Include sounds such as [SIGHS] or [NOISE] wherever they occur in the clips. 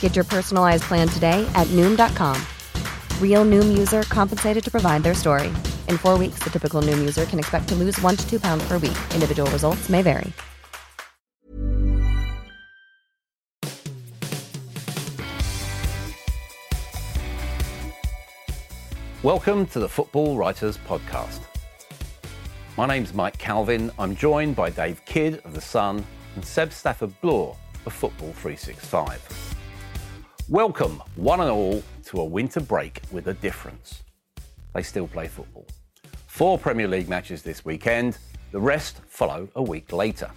Get your personalized plan today at Noom.com. Real Noom user compensated to provide their story. In four weeks, the typical Noom user can expect to lose one to two pounds per week. Individual results may vary. Welcome to the Football Writers Podcast. My name's Mike Calvin. I'm joined by Dave Kidd of The Sun and Seb Stafford Bloor of Football 365. Welcome, one and all, to a winter break with a difference. They still play football. Four Premier League matches this weekend, the rest follow a week later.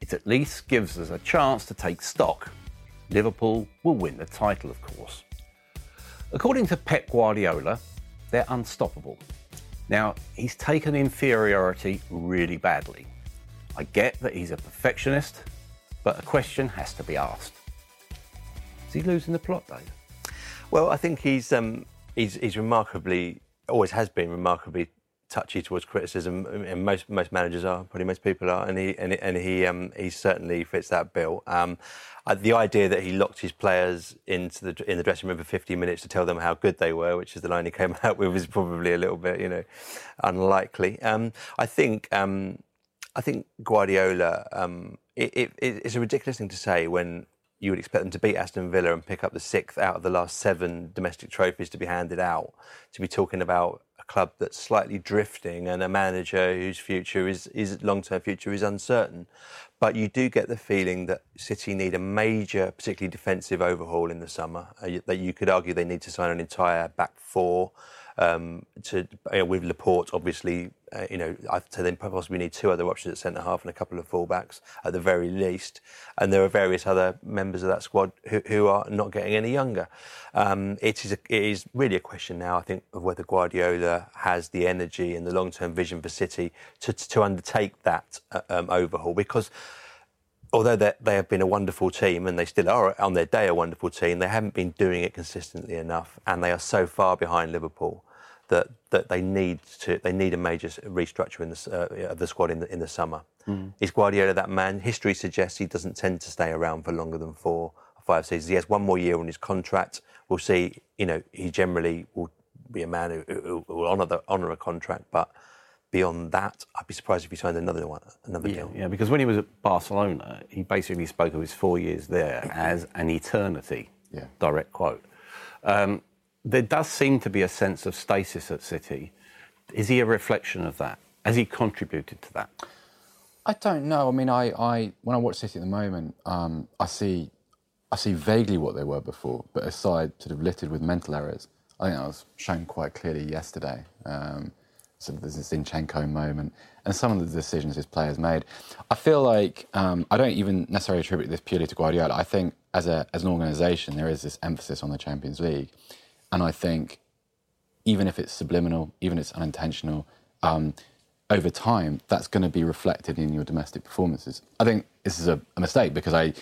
It at least gives us a chance to take stock. Liverpool will win the title, of course. According to Pep Guardiola, they're unstoppable. Now, he's taken inferiority really badly. I get that he's a perfectionist, but a question has to be asked. Is he losing the plot, Dave? Well, I think he's um, he's, he's remarkably, always has been remarkably touchy towards criticism, and most most managers are, probably most people are, and he and, and he um, he certainly fits that bill. Um, uh, the idea that he locked his players into the in the dressing room for 50 minutes to tell them how good they were, which is the line he came [LAUGHS] out with, is probably a little bit, you know, unlikely. Um, I think um, I think Guardiola. Um, it, it, it's a ridiculous thing to say when you would expect them to beat Aston Villa and pick up the sixth out of the last seven domestic trophies to be handed out. To be talking about a club that's slightly drifting and a manager whose future is, is long-term future is uncertain. But you do get the feeling that City need a major, particularly defensive overhaul in the summer. Uh, that you could argue they need to sign an entire back four. Um, to you know, with Laporte, obviously, uh, you know, I'd say possibly need two other options at centre half and a couple of fullbacks at the very least. And there are various other members of that squad who, who are not getting any younger. Um, it is a, it is really a question now, I think, of whether Guardiola has the energy and the long-term vision for City to to undertake that uh, um, overhaul because although they have been a wonderful team and they still are on their day a wonderful team, they haven't been doing it consistently enough, and they are so far behind Liverpool that that they need to they need a major restructure in the, uh, of the squad in the in the summer. Mm. Is Guardiola that man? History suggests he doesn't tend to stay around for longer than four or five seasons. He has one more year on his contract. We'll see. You know, he generally will be a man who, who will honour the honour a contract, but beyond that, I'd be surprised if he signed another one, another yeah, deal. Yeah, because when he was at Barcelona, he basically spoke of his four years there [CLEARS THROAT] as an eternity. Yeah. Direct quote. Um, there does seem to be a sense of stasis at City. Is he a reflection of that? Has he contributed to that? I don't know. I mean, I, I when I watch City at the moment, um, I see, I see vaguely what they were before, but aside sort of littered with mental errors. I think that was shown quite clearly yesterday. Um, sort of this Zinchenko moment, and some of the decisions his players made. I feel like um, I don't even necessarily attribute this purely to Guardiola. I think as a as an organisation, there is this emphasis on the Champions League, and I think even if it's subliminal, even if it's unintentional, um, over time that's going to be reflected in your domestic performances. I think this is a, a mistake because I.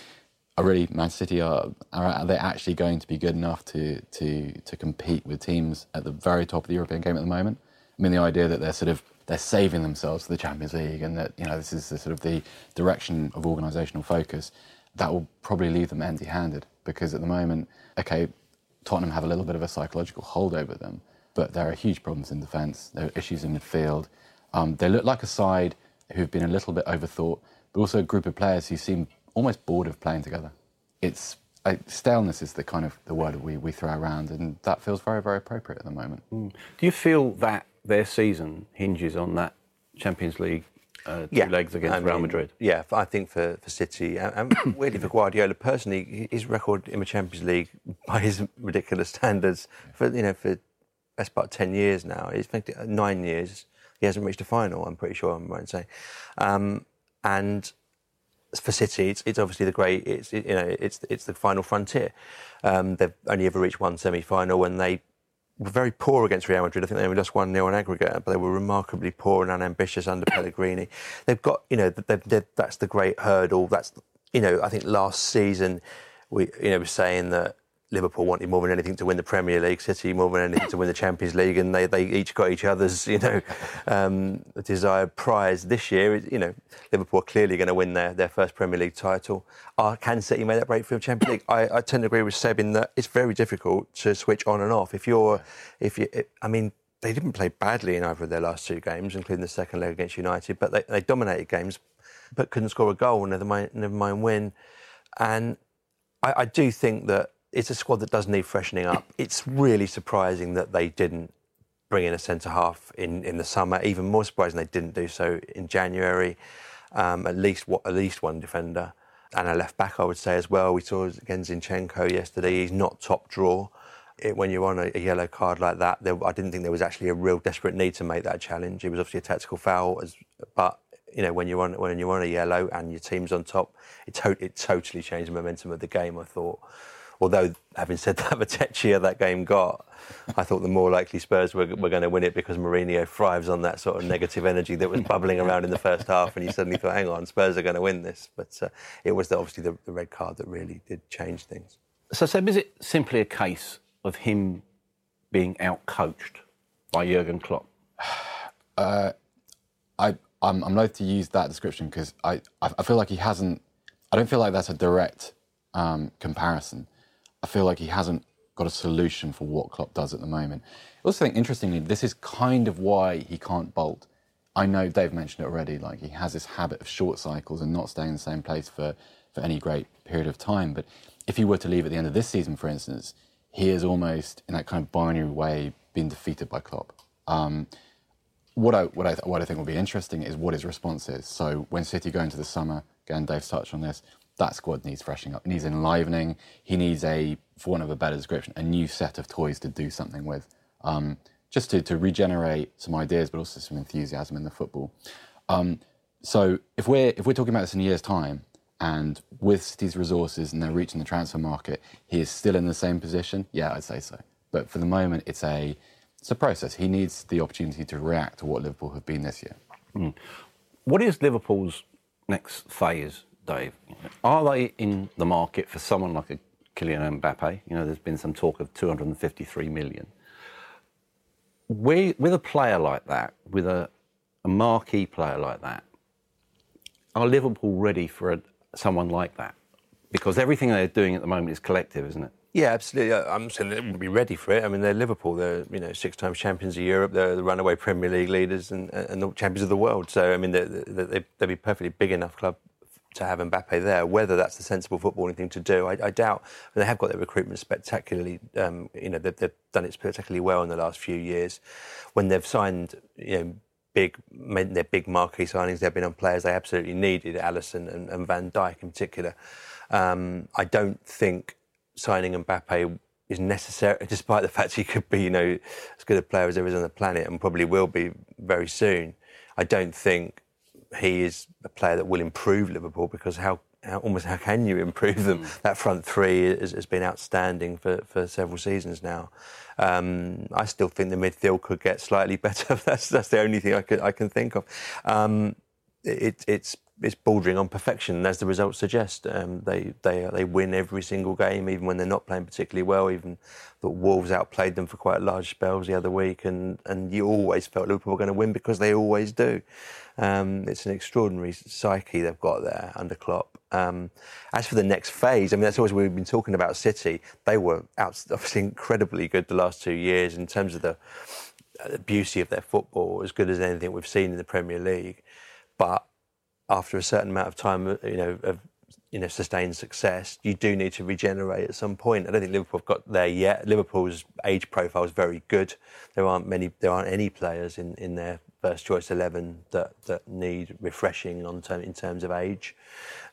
I really, Man City are, are they actually going to be good enough to, to, to compete with teams at the very top of the European game at the moment? I mean, the idea that they're sort of they're saving themselves for the Champions League, and that you know this is the sort of the direction of organisational focus, that will probably leave them empty-handed because at the moment, okay, Tottenham have a little bit of a psychological hold over them, but there are huge problems in defence. There are issues in midfield. Um, they look like a side who've been a little bit overthought, but also a group of players who seem almost bored of playing together. It's I, staleness is the kind of the word we, we throw around, and that feels very, very appropriate at the moment. Do you feel that their season hinges on that Champions League uh, two legs against I Real Madrid? Yeah, I think for, for City, and, and [COUGHS] weirdly for Guardiola personally, his record in the Champions League, [LAUGHS] by his ridiculous standards, for you know for best part ten years now, he's nine years. He hasn't reached a final. I'm pretty sure I'm right in saying, um, and for City, it's, it's obviously the great. It's you know it's it's the final frontier. Um, they've only ever reached one semi-final when they were very poor against Real Madrid. I think they only lost one 0 on aggregate, but they were remarkably poor and unambitious under [COUGHS] Pellegrini. They've got you know they've, they've, that's the great hurdle. That's you know I think last season we you know were saying that Liverpool wanted more than anything to win the Premier League, City more than anything to win the Champions League, and they, they each got each other's, [LAUGHS] you know, um, desired prize. This year, you know, Liverpool are clearly going to win their, their first Premier League title. Uh, can City make that breakthrough of Champions League? I, I tend to agree with Seb in that it's very difficult to switch on and off. If you're, if you, I mean, they didn't play badly in either of their last two games, including the second leg against United, but they, they dominated games, but couldn't score a goal, never mind, never mind win. And I, I do think that it's a squad that does need freshening up. It's really surprising that they didn't bring in a centre half in, in the summer. Even more surprising they didn't do so in January. Um, at least at least one defender and a left back, I would say as well. We saw again Zinchenko yesterday. He's not top draw. It, when you're on a, a, yellow card like that, there, I didn't think there was actually a real desperate need to make that challenge. It was obviously a tactical foul, as, but you know when you're on when you're on a yellow and your team's on top, it, to, it totally changed the momentum of the game. I thought although having said [LAUGHS] that, the tetchier that game got, I thought the more likely Spurs were, were going to win it because Mourinho thrives on that sort of negative energy that was [LAUGHS] bubbling around in the first half, and you suddenly thought, hang on, Spurs are going to win this. But uh, it was the, obviously the, the, red card that really did change things. So, Seb, is it simply a case of him being outcoached by Jurgen Klopp? [SIGHS] Uh, I, I'm, I'm loath to use that description because I, I feel like he hasn't. I don't feel like that's a direct um, comparison. I feel like he hasn't got a solution for what Klopp does at the moment. I also think, interestingly, this is kind of why he can't bolt. I know Dave mentioned it already, like he has this habit of short cycles and not staying in the same place for, for any great period of time. But if he were to leave at the end of this season, for instance, he is almost in that kind of binary way being defeated by Klopp. Um, what I, what, I, what I think will be interesting is what his response is. So when City go into the summer, again, Dave's touched on this, that squad needs freshening up. Needs enlivening. He needs a, for want of a better description, a new set of toys to do something with, um, just to, to regenerate some ideas, but also some enthusiasm in the football. Um, so if we're if we're talking about this in a year's time, and with City's resources and they're reaching the transfer market, he is still in the same position. Yeah, I'd say so. But for the moment, it's a it's a process. He needs the opportunity to react to what Liverpool have been this year. Mm. What is Liverpool's next phase Dave. Are they in the market for someone like a Kylian Mbappe? You know, there's been some talk of 253 million. We, with a player like that, with a, a marquee player like that, are Liverpool ready for a, someone like that? Because everything they're doing at the moment is collective, isn't it? Yeah, absolutely. I'm saying they wouldn't be ready for it. I mean, they're Liverpool. They're you know six times champions of Europe. They're the runaway Premier League leaders and, and the champions of the world. So I mean, they would be perfectly big enough club to have Mbappe there. Whether that's the sensible footballing thing to do, I, I doubt. They have got their recruitment spectacularly. Um, you know, they've, they've, done it spectacularly well in the last few years. When they've signed, you know. Big, their big marquee signings. They've been on players they absolutely needed, Alisson and, and Van Dijk in particular. Um, I don't think signing Mbappe is necessary, despite the [LAUGHS] fact he could be, you know, as good a player as there is on the planet and probably will be very soon. I don't think he is a player that will improve Liverpool because how, how almost how can you improve them? Mm. That front three has, has, been outstanding for, for several seasons now. Um, I still think the midfield could get slightly [LAUGHS] better. that's that's the only thing I can I can think of. Um, it, it's it's bordering on perfection, as the results suggest. Um, they they they win every single game, even when they're not playing particularly well. Even the Wolves outplayed them for quite large spells the other week, and and you always felt Liverpool were going to win because they always do. Um, it's an extraordinary psyche they've got there under Klopp. Um, as for the next phase, I mean, that's always we've been talking about City. They were out, obviously incredibly good the last two years in terms of the, uh, the beauty of their football, as good as anything we've seen in the Premier League. But after a certain amount of time, uh, you know, of you know sustained success, you do need to regenerate at some point. I don't think Liverpool have got there yet. Liverpool's age profile is very good. There aren't many, there aren't any players in, in their first choice eleven that, that need refreshing on term, in terms of age.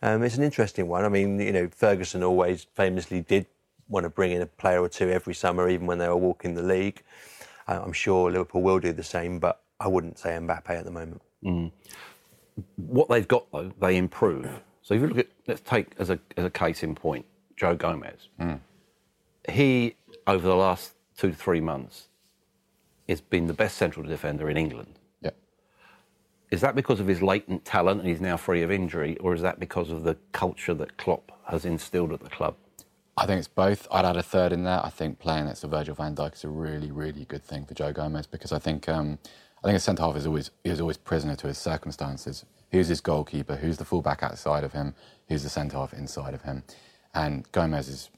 Um, it's an interesting one. I mean, you know, Ferguson always famously did want to bring in a player or two every summer, even when they were walking the league. Uh, I'm sure Liverpool will do the same, but I wouldn't say Mbappe at the moment. Mm. What they've got though, they improve. So if you look at, let's take as a, as a case in point, Joe Gomez. Mm. He, over the last two to three months, has been the best central defender in England. Yeah. Is that because of his latent talent and he's now free of injury, or is that because of the culture that Klopp has instilled at the club? I think it's both. I'd add a third in there. I think playing next to Virgil van Dijk is a really, really good thing for Joe Gomez because I think um, I think a centre half is always is always prisoner to his circumstances who's his goalkeeper, who's the fullback outside of him, who's the centre half inside of him. And Gomez is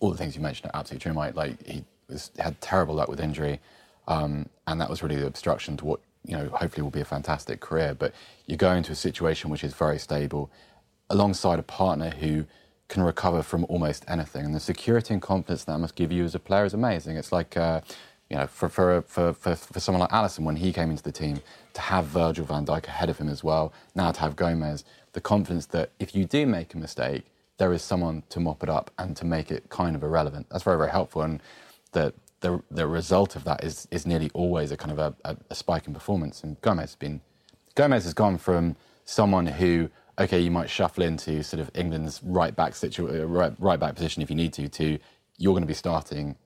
all the things you mentioned are absolutely true, Mike. Like he was, had terrible luck with injury, um, and that was really the obstruction to what you know hopefully will be a fantastic career. But you go into a situation which is very stable, alongside a partner who can recover from almost anything, and the security and confidence that must give you as a player is amazing. It's like. Uh, you know, for, for, for, for, for someone like Alisson, when he came into the team, to have Virgil van Dijk ahead of him as well, now to have Gomez, the confidence that if you do make a mistake, there is someone to mop it up and to make it kind of irrelevant. That's very, very helpful. And the, the, the result of that is, is nearly always a kind of a, a, a spike in performance. And Gomez has been, Gomez has gone from someone who, okay, you might shuffle into sort of England's right back situ- uh, right, right back position if you need to, to you're going to be starting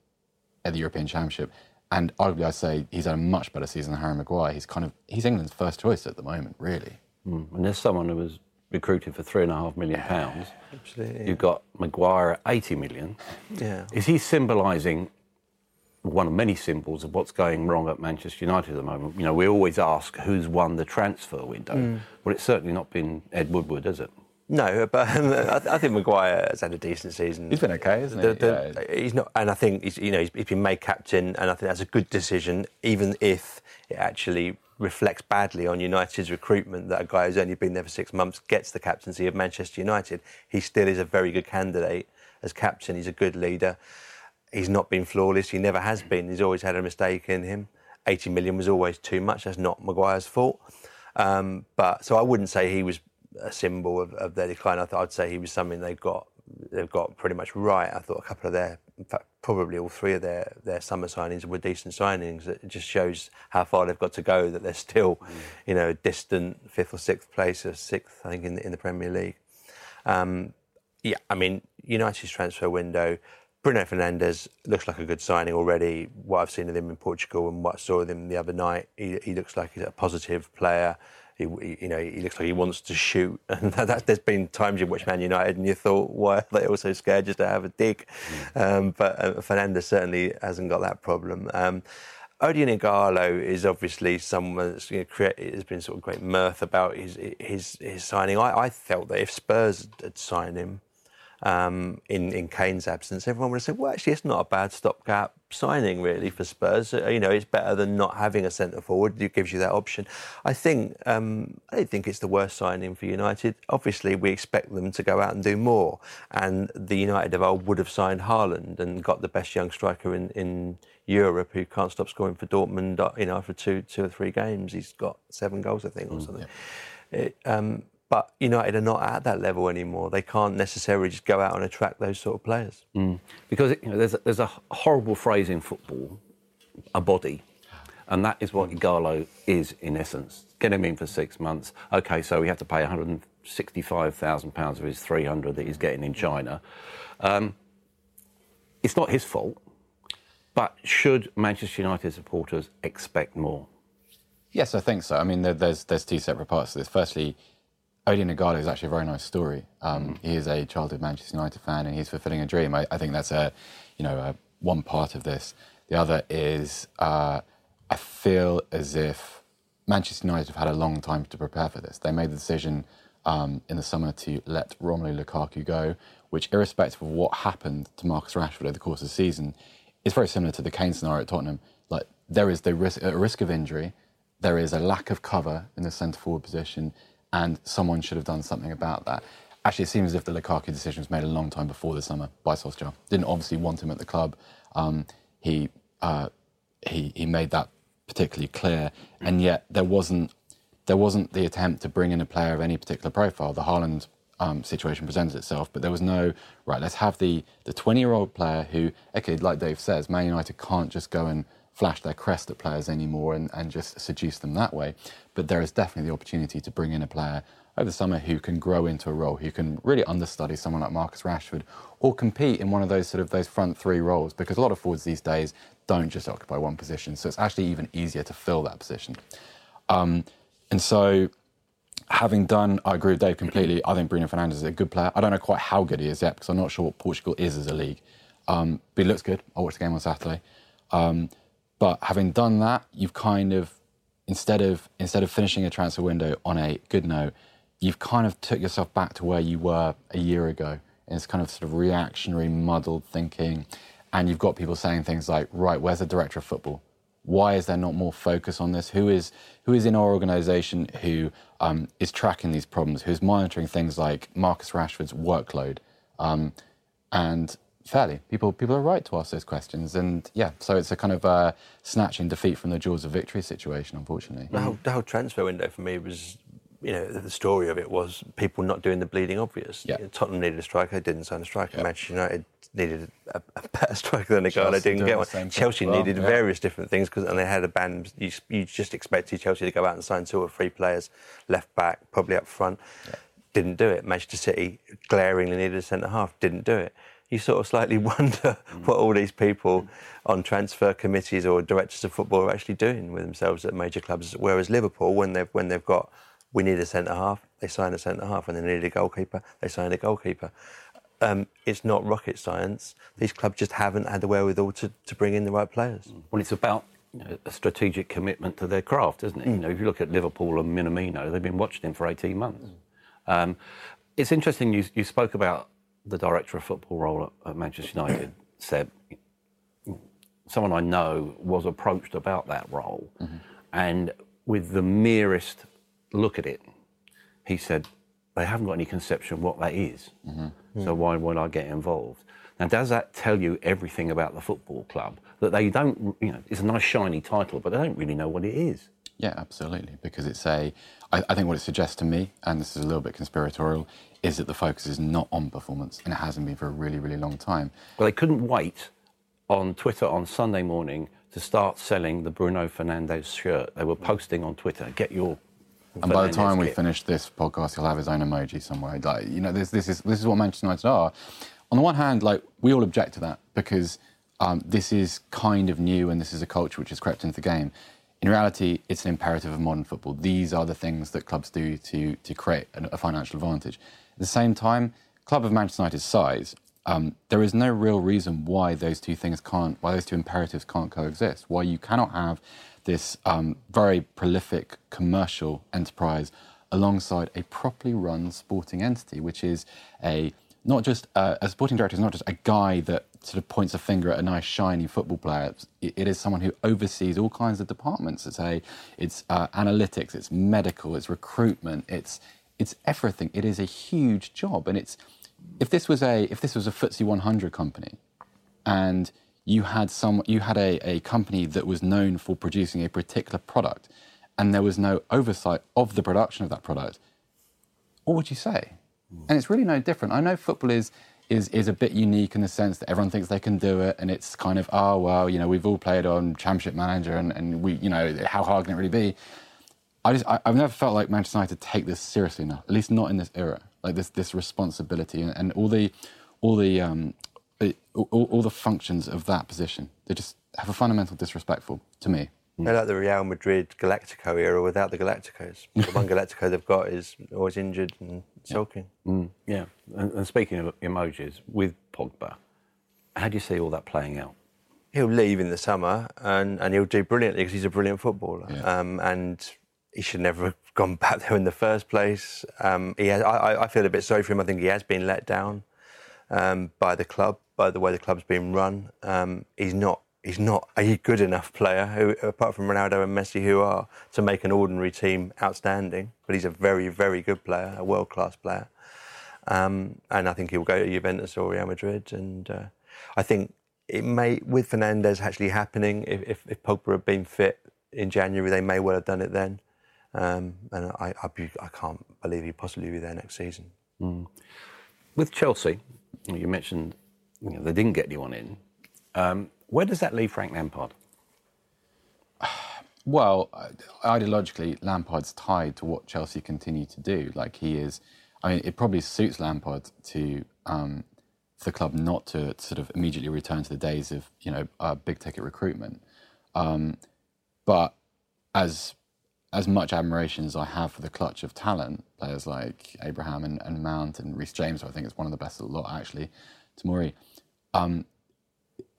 at the European Championship. And arguably, I say he's had a much better season than Harry Maguire. He's kind of he's England's first choice at the moment, really. Mm. And there's someone who was recruited for three and a half million pounds. Absolutely. You've got Maguire at 80 million. Yeah. Is he symbolising one of many symbols of what's going wrong at Manchester United at the moment? You know, we always ask who's won the transfer window. Mm. Well, it's certainly not been Ed Woodward, has it? No, [LAUGHS] but um, I, think Maguire has had a decent season. He's been okay, isn't he? The, the, yeah. He's not, and I think he's, you know he's, he's been made captain, and I think that's a good decision, even if it actually reflects badly on United's recruitment that a guy who's only been there for six months gets the captaincy of Manchester United. He still is a very good candidate as captain. He's a good leader. He's not been flawless. He never has been. He's always had a mistake in him. 80 million was always too much. That's not Maguire's fault. Um, but so I wouldn't say he was a symbol of, of their decline. I thought I'd say he was something they got they've got pretty much right. I thought a couple of their, in fact, probably all three of their, their summer signings were decent signings. It just shows how far they've got to go. That they're still, mm. you know, distant fifth or sixth place, or sixth, I think, in the, in the Premier League. Um, yeah, I mean, United's transfer window. Bruno Fernandes looks like a good signing already. What I've seen of him in Portugal and what I saw of him the other night, he, he looks like he's a positive player he, you know, he looks like he wants to shoot. [LAUGHS] And that, there's been times in which Man United and you thought, why are they all so scared just to have a dig? Mm. Um, but uh, Fernandes certainly hasn't got that problem. Um, Odion Ighalo is obviously someone that's you know, created, has been sort of great mirth about his his, his signing. I, I felt that if Spurs had signed him, um, in, in Kane's absence, everyone would have said, well, actually, it's not a bad stopgap signing, really, for Spurs. Uh, you know, it's better than not having a centre forward. It gives you that option. I think, um, I don't think it's the worst signing for United. Obviously, we expect them to go out and do more. And the United of old would have signed Haaland and got the best young striker in, in Europe who can't stop scoring for Dortmund, uh, you know, after two, two or three games. He's got seven goals, I think, or mm, something. Yeah. It, um, but United are not at that level anymore. They can't necessarily just go out and attract those sort of players. Mm. Because you know, there's, a, there's a horrible phrase in football, a body. And that is what Ighalo is in essence. Get him in for six months. Okay, so we have to pay £165,000 of his 300 that he's getting in China. Um, it's not his fault, but should Manchester United supporters expect more? Yes, I think so. I mean, there's, there's two separate parts to this. Firstly, Odion Ighalo is actually a very nice story. Um, mm. He is a childhood Manchester United fan, and he's fulfilling a dream. I, I think that's a, you know, a, one part of this. The other is uh, I feel as if Manchester United have had a long time to prepare for this. They made the decision um, in the summer to let Romelu Lukaku go, which, irrespective of what happened to Marcus Rashford over the course of the season, is very similar to the Kane scenario at Tottenham. Like there is the risk, a risk of injury, there is a lack of cover in the centre forward position and someone should have done something about that. actually, it seems as if the Lukaku decision was made a long time before the summer by Solskjaer. Didn't obviously want him at the club. Um, he, uh, he he made that particularly clear, and yet there wasn't there wasn't the attempt to bring in a player of any particular profile. The Haaland um, situation presents itself, but there was no right. Let's have the the 20 year old player who, okay, like Dave says, Man United can't just go and flash their crest at players anymore and, and just seduce them that way. But there is definitely the opportunity to bring in a player over the summer who can grow into a role, who can really understudy someone like Marcus Rashford, or compete in one of those sort of those front three roles. Because a lot of forwards these days don't just occupy one position, so it's actually even easier to fill that position. Um, and so having done, I agree with Dave completely. I think Bruno Fernandes is a good player. I don't know quite how good he is yet because I'm not sure what Portugal is as a league. Um, but he looks good. I watched the game on Saturday. Um, but having done that, you've kind of instead of instead of finishing a transfer window on a good note, you've kind of took yourself back to where you were a year ago. And it's kind of sort of reactionary, muddled thinking. And you've got people saying things like, right, where's the director of football? Why is there not more focus on this? Who is who is in our organisation who um, is tracking these problems? Who's monitoring things like Marcus Rashford's workload? Um, and fairly, people people are right to ask those questions. And yeah, so it's a kind of uh, snatching defeat from the jaws of victory situation, unfortunately. The whole, the whole transfer window for me was you know, the story of it was people not doing the bleeding obvious. Yeah. Tottenham needed a striker, didn't sign a striker. Manchester United needed a, a better striker than the guy they didn't get one. Chelsea well, needed yeah. various different things because and they had a band. You, you, just expected Chelsea to go out and sign two or three players, left back, probably up front. Yeah. Didn't do it. Manchester City glaringly needed a centre half. Didn't do it. You sort of slightly [LAUGHS] wonder mm. what all these people on transfer committees or directors of football are actually doing with themselves at major clubs. Whereas Liverpool, when they've when they've got we need a centre half. They sign a centre half. When they need a goalkeeper, they sign a goalkeeper. Um, it's not rocket science. These clubs just haven't had the wherewithal to, to bring in the right players. Well, it's about you know, a strategic commitment to their craft, isn't it? Mm. You know, if you look at Liverpool and Minamino, they've been watching him for 18 months. Mm. Um, it's interesting you, you spoke about the director of football role at, at Manchester United, said Someone I know was approached about that role, mm-hmm. and with the merest look at it, he said, they haven't got any conception of what that is. Mm-hmm. So why would I get involved? Now, does that tell you everything about the football club? That they don't, you know, it's a nice shiny title, but they don't really know what it is. Yeah, absolutely. Because it's a, I, I think what it suggests to me, and this is a little bit conspiratorial, is that the focus is not on performance, and it hasn't been for a really, really long time. Well, they couldn't wait on Twitter on Sunday morning to start selling the Bruno Fernandes shirt. They were posting on Twitter, get your and by the time we finish this podcast, he'll have his own emoji somewhere. Like, you know, this, this is this is what Manchester United are. On the one hand, like we all object to that because um, this is kind of new and this is a culture which has crept into the game. In reality, it's an imperative of modern football. These are the things that clubs do to to create a financial advantage. At the same time, club of Manchester United's size, um, there is no real reason why those two things can't, why those two imperatives can't coexist. Why you cannot have this um, very prolific commercial enterprise alongside a properly run sporting entity, which is a not just uh, a sporting director is not just a guy that sort of points a finger at a nice shiny football player. it, it is someone who oversees all kinds of departments. It's a it's uh, analytics, it's medical, it's recruitment, it's it's everything. It is a huge job, and it's if this was a if this was a FTSE 100 company, and you had some you had a, a company that was known for producing a particular product and there was no oversight of the production of that product, what would you say? Mm. And it's really no different. I know football is is is a bit unique in the sense that everyone thinks they can do it and it's kind of, oh well, you know, we've all played on Championship Manager and, and we you know, how hard can it really be? I just I, have never felt like Manchester United take this seriously enough, at least not in this era. Like this this responsibility and, and all the all the um, all, all, the functions of that position. They just have a fundamental disrespectful to me. They're like the Real Madrid Galactico era without the Galacticos. [LAUGHS] the one Galactico they've got is always injured and sulking. Yeah, mm, yeah. And, and, speaking of emojis, with Pogba, how do you see all that playing out? He'll leave in the summer and, and he'll do brilliantly because he's a brilliant footballer. Yeah. Um, and he should never have [LAUGHS] gone back there in the first place. Um, he has, I, I, feel a bit sorry for him. I think he has been let down um, by the club by the way the club's been run. Um, he's not he's not a good enough player, who, apart from Ronaldo and Messi, who are to make an ordinary team outstanding. But he's a very very good player, a world class player. Um, and I think he'll go to Juventus or Real Madrid. And uh, I think it may, with Fernandes actually happening, if, if, if Pogba had been fit in January, they may well have done it then. Um, and I, I, I, can't believe he'd possibly be there next season. Mm. With Chelsea, you mentioned you know, they didn't get anyone in. Um, where does that leave Frank Lampard? [SIGHS] Well, ideologically, Lampard's tied to what Chelsea continue to do. Like he is, I mean, it probably suits Lampard to um, the club not to sort of immediately return to the days of you know uh, big ticket recruitment. Um, but as as much admiration as I have for the clutch of talent, players like Abraham and, and Mount and Reece James, who I think is one of the best of the lot actually, Tomori. um,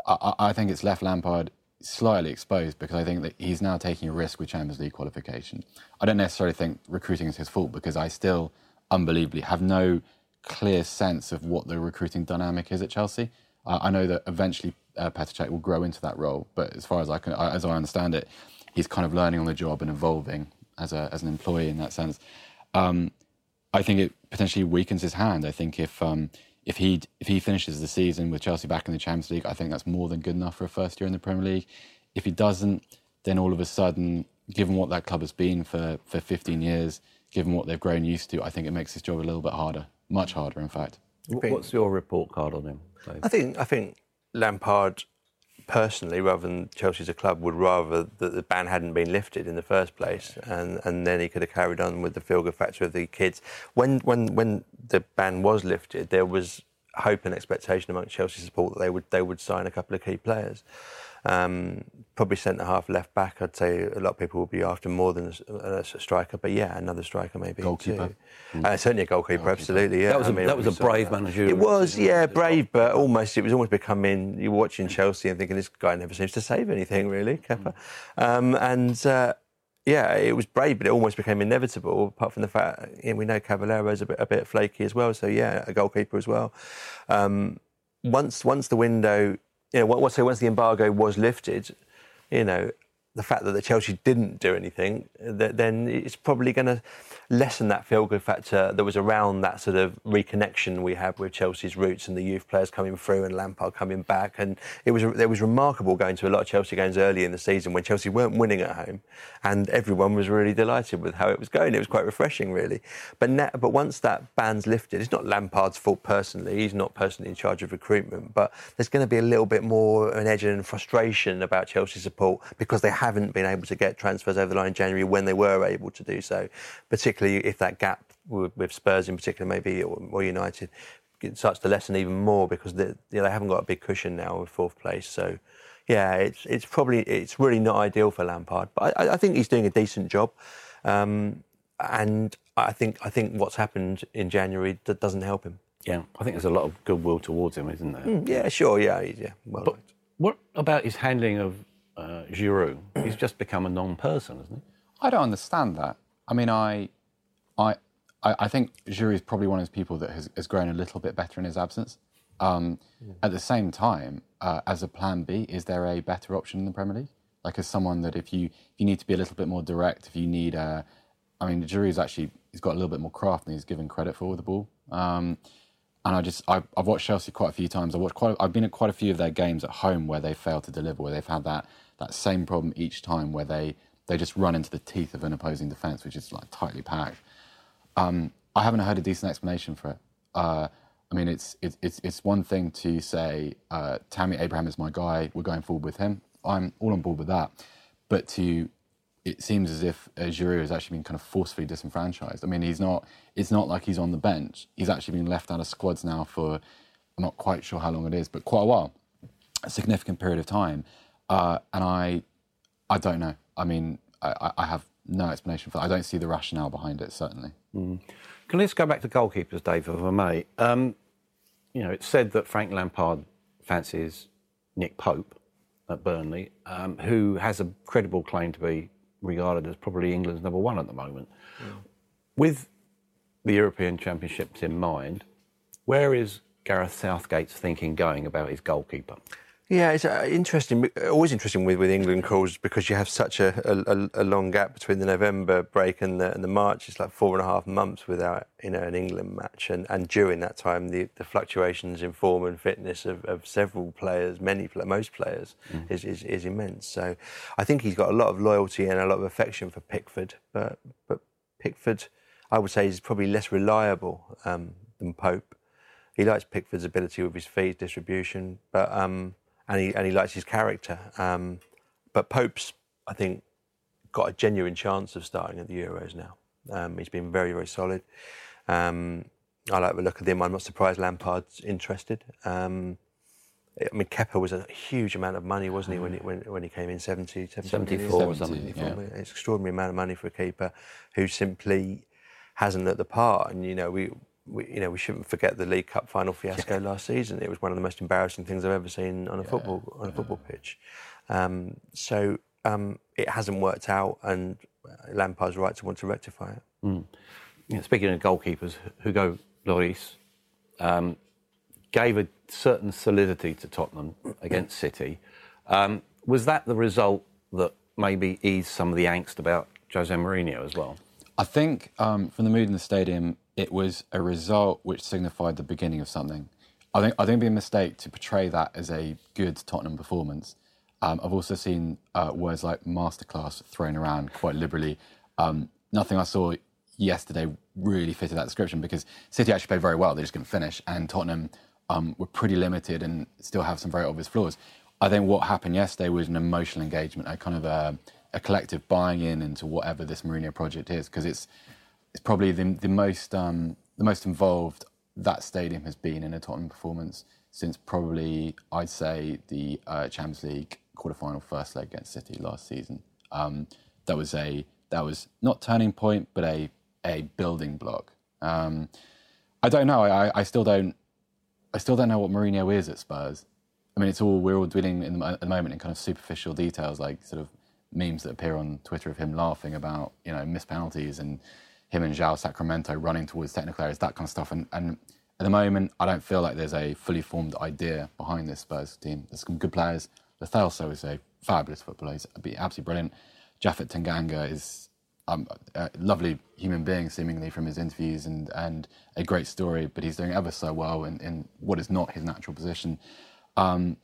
I, I think it's left Lampard slightly exposed because I think that he's now taking a risk with Champions League qualification. I don't necessarily think recruiting is his fault because I still unbelievably have no clear sense of what the recruiting dynamic is at Chelsea. I know that eventually uh, will grow into that role, but as far as I can, as I understand it, he's kind of learning on the job and evolving as a as an employee in that sense. Um, I think it potentially weakens his hand. I think if um, if he if he finishes the season with Chelsea back in the Champions League, I think that's more than good enough for a first year in the Premier League. If he doesn't, then all of a sudden, given what that club has been for, for 15 years, given what they've grown used to, I think it makes his job a little bit harder, much harder, in fact. What's your report card on him? Dave? I think I think Lampard personally, rather than Chelsea as a club, would rather that the ban hadn't been lifted in the first place, and, and then he could have carried on with the feel good factor of the kids. When when when the ban was lifted, there was hope and expectation among Chelsea support that they would they would sign a couple of key players. Um, probably centre half, left back. I'd say a lot of people will be after more than a, a striker, but yeah, another striker maybe. Goalkeeper. Mm. Uh, certainly a goalkeeper, goalkeeper, absolutely. Yeah, that was a, I mean, that was a brave manager. It was, yeah, brave, but almost it was almost becoming. You're watching Chelsea and thinking this guy never seems to save anything really, Kepa, um, and. Uh, yeah, it was brave, but it almost became inevitable. Apart from the fact, you know, we know Caballero's a bit a bit flaky as well. So yeah, a goalkeeper as well. Um, once once the window, you know, once once the embargo was lifted, you know, the fact that the Chelsea didn't do anything, then it's probably going to lessen that feel good factor that was around that sort of reconnection we had with Chelsea's roots and the youth players coming through and Lampard coming back. And it was it was remarkable going to a lot of Chelsea games early in the season when Chelsea weren't winning at home, and everyone was really delighted with how it was going. It was quite refreshing, really. But now, but once that ban's lifted, it's not Lampard's fault personally. He's not personally in charge of recruitment, but there's going to be a little bit more an edge and frustration about Chelsea support because they have haven't been able to get transfers over the line in January when they were able to do so, particularly if that gap with, Spurs in particular, maybe, or, or United, starts to lessen even more because they, you know, they haven't got a big cushion now with fourth place. So, yeah, it's it's probably it's really not ideal for Lampard, but I, I think he's doing a decent job. Um, and I think I think what's happened in January doesn't help him. Yeah, I think there's a lot of goodwill towards him, isn't there? Mm, yeah, sure, yeah, yeah. Well but what about his handling of uh, Giroud. He's just become a non-person, isn't he? I don't understand that. I mean, I, I, I think Giroud is probably one of those people that has, has grown a little bit better in his absence. Um, yeah. At the same time, uh, as a plan B, is there a better option in the Premier League? Like as someone that if you if you need to be a little bit more direct, if you need, a, I I mean, Giroud's actually he's got a little bit more craft than he's given credit for with the ball. Um, and I just I, have watched Chelsea quite a few times. I watched quite I've been at quite a few of their games at home where they failed to deliver, where they've had that that same problem each time where they they just run into the teeth of an opposing defence, which is like tightly packed. Um, I haven't heard a decent explanation for it. Uh, I mean, it's, it's it's it's one thing to say uh, Tammy Abraham is my guy. We're going forward with him. I'm all on board with that. But to it seems as if uh, Giroud has actually been kind of forcefully disenfranchised. I mean, he's not. It's not like he's on the bench. He's actually been left out of squads now for I'm not quite sure how long it is, but quite a while, a significant period of time. Uh, and I, I don't know. I mean, I, I, have no explanation for that. I don't see the rationale behind it, certainly. Mm. Can let's go back to goalkeepers, Dave, if I may. Um, you know, it's said that Frank Lampard fancies Nick Pope at Burnley, um, who has a credible claim to be regarded as probably England's number one at the moment. Yeah. With the European Championships in mind, where is Gareth Southgate's thinking going about his goalkeeper? Yeah, it's uh, interesting. Always interesting with, with England calls because you have such a, a, a long gap between the November break and the, and the March. It's like four and a half months without you know an England match, and, and during that time, the, the fluctuations in form and fitness of, of several players, many most players, mm. is, is, is immense. So, I think he's got a lot of loyalty and a lot of affection for Pickford, but but Pickford, I would say, is probably less reliable um, than Pope. He likes Pickford's ability with his feet distribution, but. Um, and he and he likes his character. Um, but Pope's, I think, got a genuine chance of starting at the Euros now. Um, he's been very very solid. Um, I like the look of him. I'm not surprised Lampard's interested. Um, I mean, Kepa was a huge amount of money, wasn't he, when he, when, when he came in 70, 70 74 or something. Yeah. It's an extraordinary amount of money for a keeper who simply hasn't looked the part. And, you know, we, we, you know, we shouldn't forget the League Cup final fiasco yeah. last season. It was one of the most embarrassing things I've ever seen on a yeah. football on a football pitch. Um, so um, it hasn't worked out, and Lampard's right to want to rectify it. Mm. Yeah, speaking of goalkeepers, Hugo Lloris um, gave a certain solidity to Tottenham against [CLEARS THROAT] City. Um, was that the result that maybe eased some of the angst about Jose Mourinho as well? I think um, from the mood in the stadium, it was a result which signified the beginning of something. I think I think it'd be a mistake to portray that as a good Tottenham performance. Um, I've also seen uh, words like masterclass thrown around quite liberally. Um, nothing I saw yesterday really fitted that description because City actually played very well. They just couldn't finish, and Tottenham um, were pretty limited and still have some very obvious flaws. I think what happened yesterday was an emotional engagement, a kind of a, a collective buying in into whatever this Mourinho project is, because it's it's probably the, the most um, the most involved that stadium has been in a Tottenham performance since probably I'd say the uh, Champions League quarterfinal first leg against City last season. Um, that was a that was not turning point, but a a building block. Um, I don't know. I, I still don't. I still don't know what Mourinho is at Spurs. I mean, it's all we're all dwelling in the, at the moment in kind of superficial details, like sort of memes that appear on Twitter of him laughing about you know missed penalties and him and João Sacramento running towards technical areas, that kind of stuff. And, and at the moment, I don't feel like there's a fully formed idea behind this Spurs team. There's some good players. Lo Celso is a fabulous footballer. He's absolutely brilliant. Japhet Tanganga is um, a lovely human being, seemingly from his interviews, and, and a great story. But he's doing ever so well in, in what is not his natural position. Um,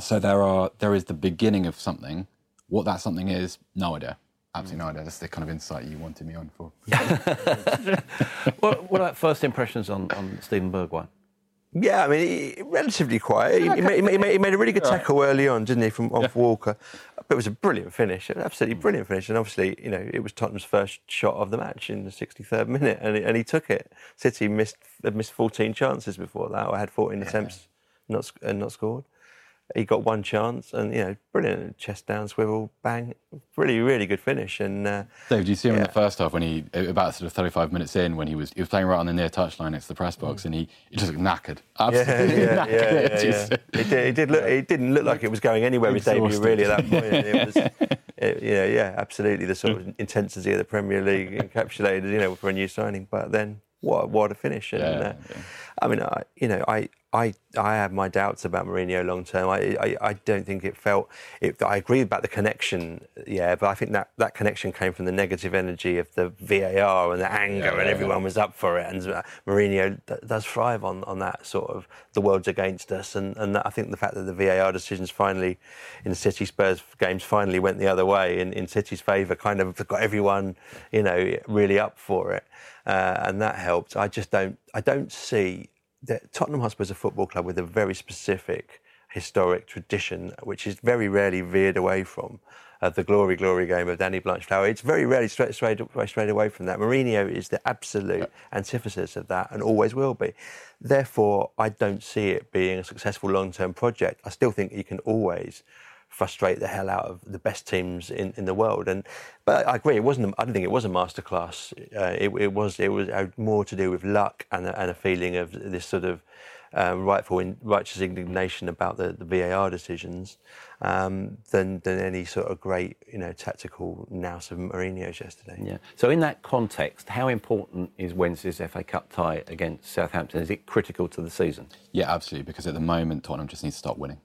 so there are there is the beginning of something. What that something is, no idea. Absolutely no idea. That's the kind of insight you wanted me on for. [LAUGHS] what, what about first impressions on, on Steven Bergwijn? Yeah, I mean, he, relatively quiet. He, he, made, he, made, he, made, a really good tackle early on, didn't he, from off yeah. Walker? But it was a brilliant finish, an absolutely brilliant finish. And obviously, you know, it was Tottenham's first shot of the match in the 63rd minute, and, and he took it. City missed missed 14 chances before that, or had 14 yeah. attempts, not and uh, not scored he got one chance and you know brilliant chest down swivel bang really really good finish. And uh, Dave do you see him yeah. in the first half when he about sort of 35 minutes in when he was he was playing right on the near touchline next to the press box mm. and he, he just looked knackered. Absolutely yeah, yeah, knackered. Yeah. It, did, it did look it didn't look like it was going anywhere with debut really at that point. It was [LAUGHS] it, you know yeah absolutely the sort of intensity of the Premier League encapsulated you know for a new signing. But then what what a finish. And uh, I mean I you know I I, I have my doubts about Mourinho long term. I, I, I, don't think it felt. It, I agree about the connection, yeah, but I think that, that connection came from the negative energy of the VAR and the anger, yeah, yeah, and everyone yeah. was up for it. And Mourinho does thrive on, on that sort of the world's against us. And, and I think the fact that the VAR decisions finally in City Spurs games finally went the other way in, in City's favour kind of got everyone, you know, really up for it. Uh, and that helped. I just don't. I don't see that Tottenham Hotspur is a football club with a very specific historic tradition, which is very rarely veered away from. Uh, the glory, glory game of Danny Blanchflower. It's very rarely straight, straight, straight away from that. Mourinho is the absolute antithesis of that and always will be. Therefore, I don't see it being a successful long term project. I still think you can always frustrate the hell out of the best teams in, in the world. And but I agree, it wasn't. I don't think it was a masterclass. Uh, it, it, was. It was more to do with luck and a, and a feeling of this sort of um, rightful, in, righteous indignation about the, the VAR decisions um, than than any sort of great, you know, tactical nous of Mourinho's yesterday. Yeah. So in that context, how important is Wednesday's FA Cup tie against Southampton? Is it critical to the season? Yeah, absolutely. Because at the moment, Tottenham just needs to stop winning.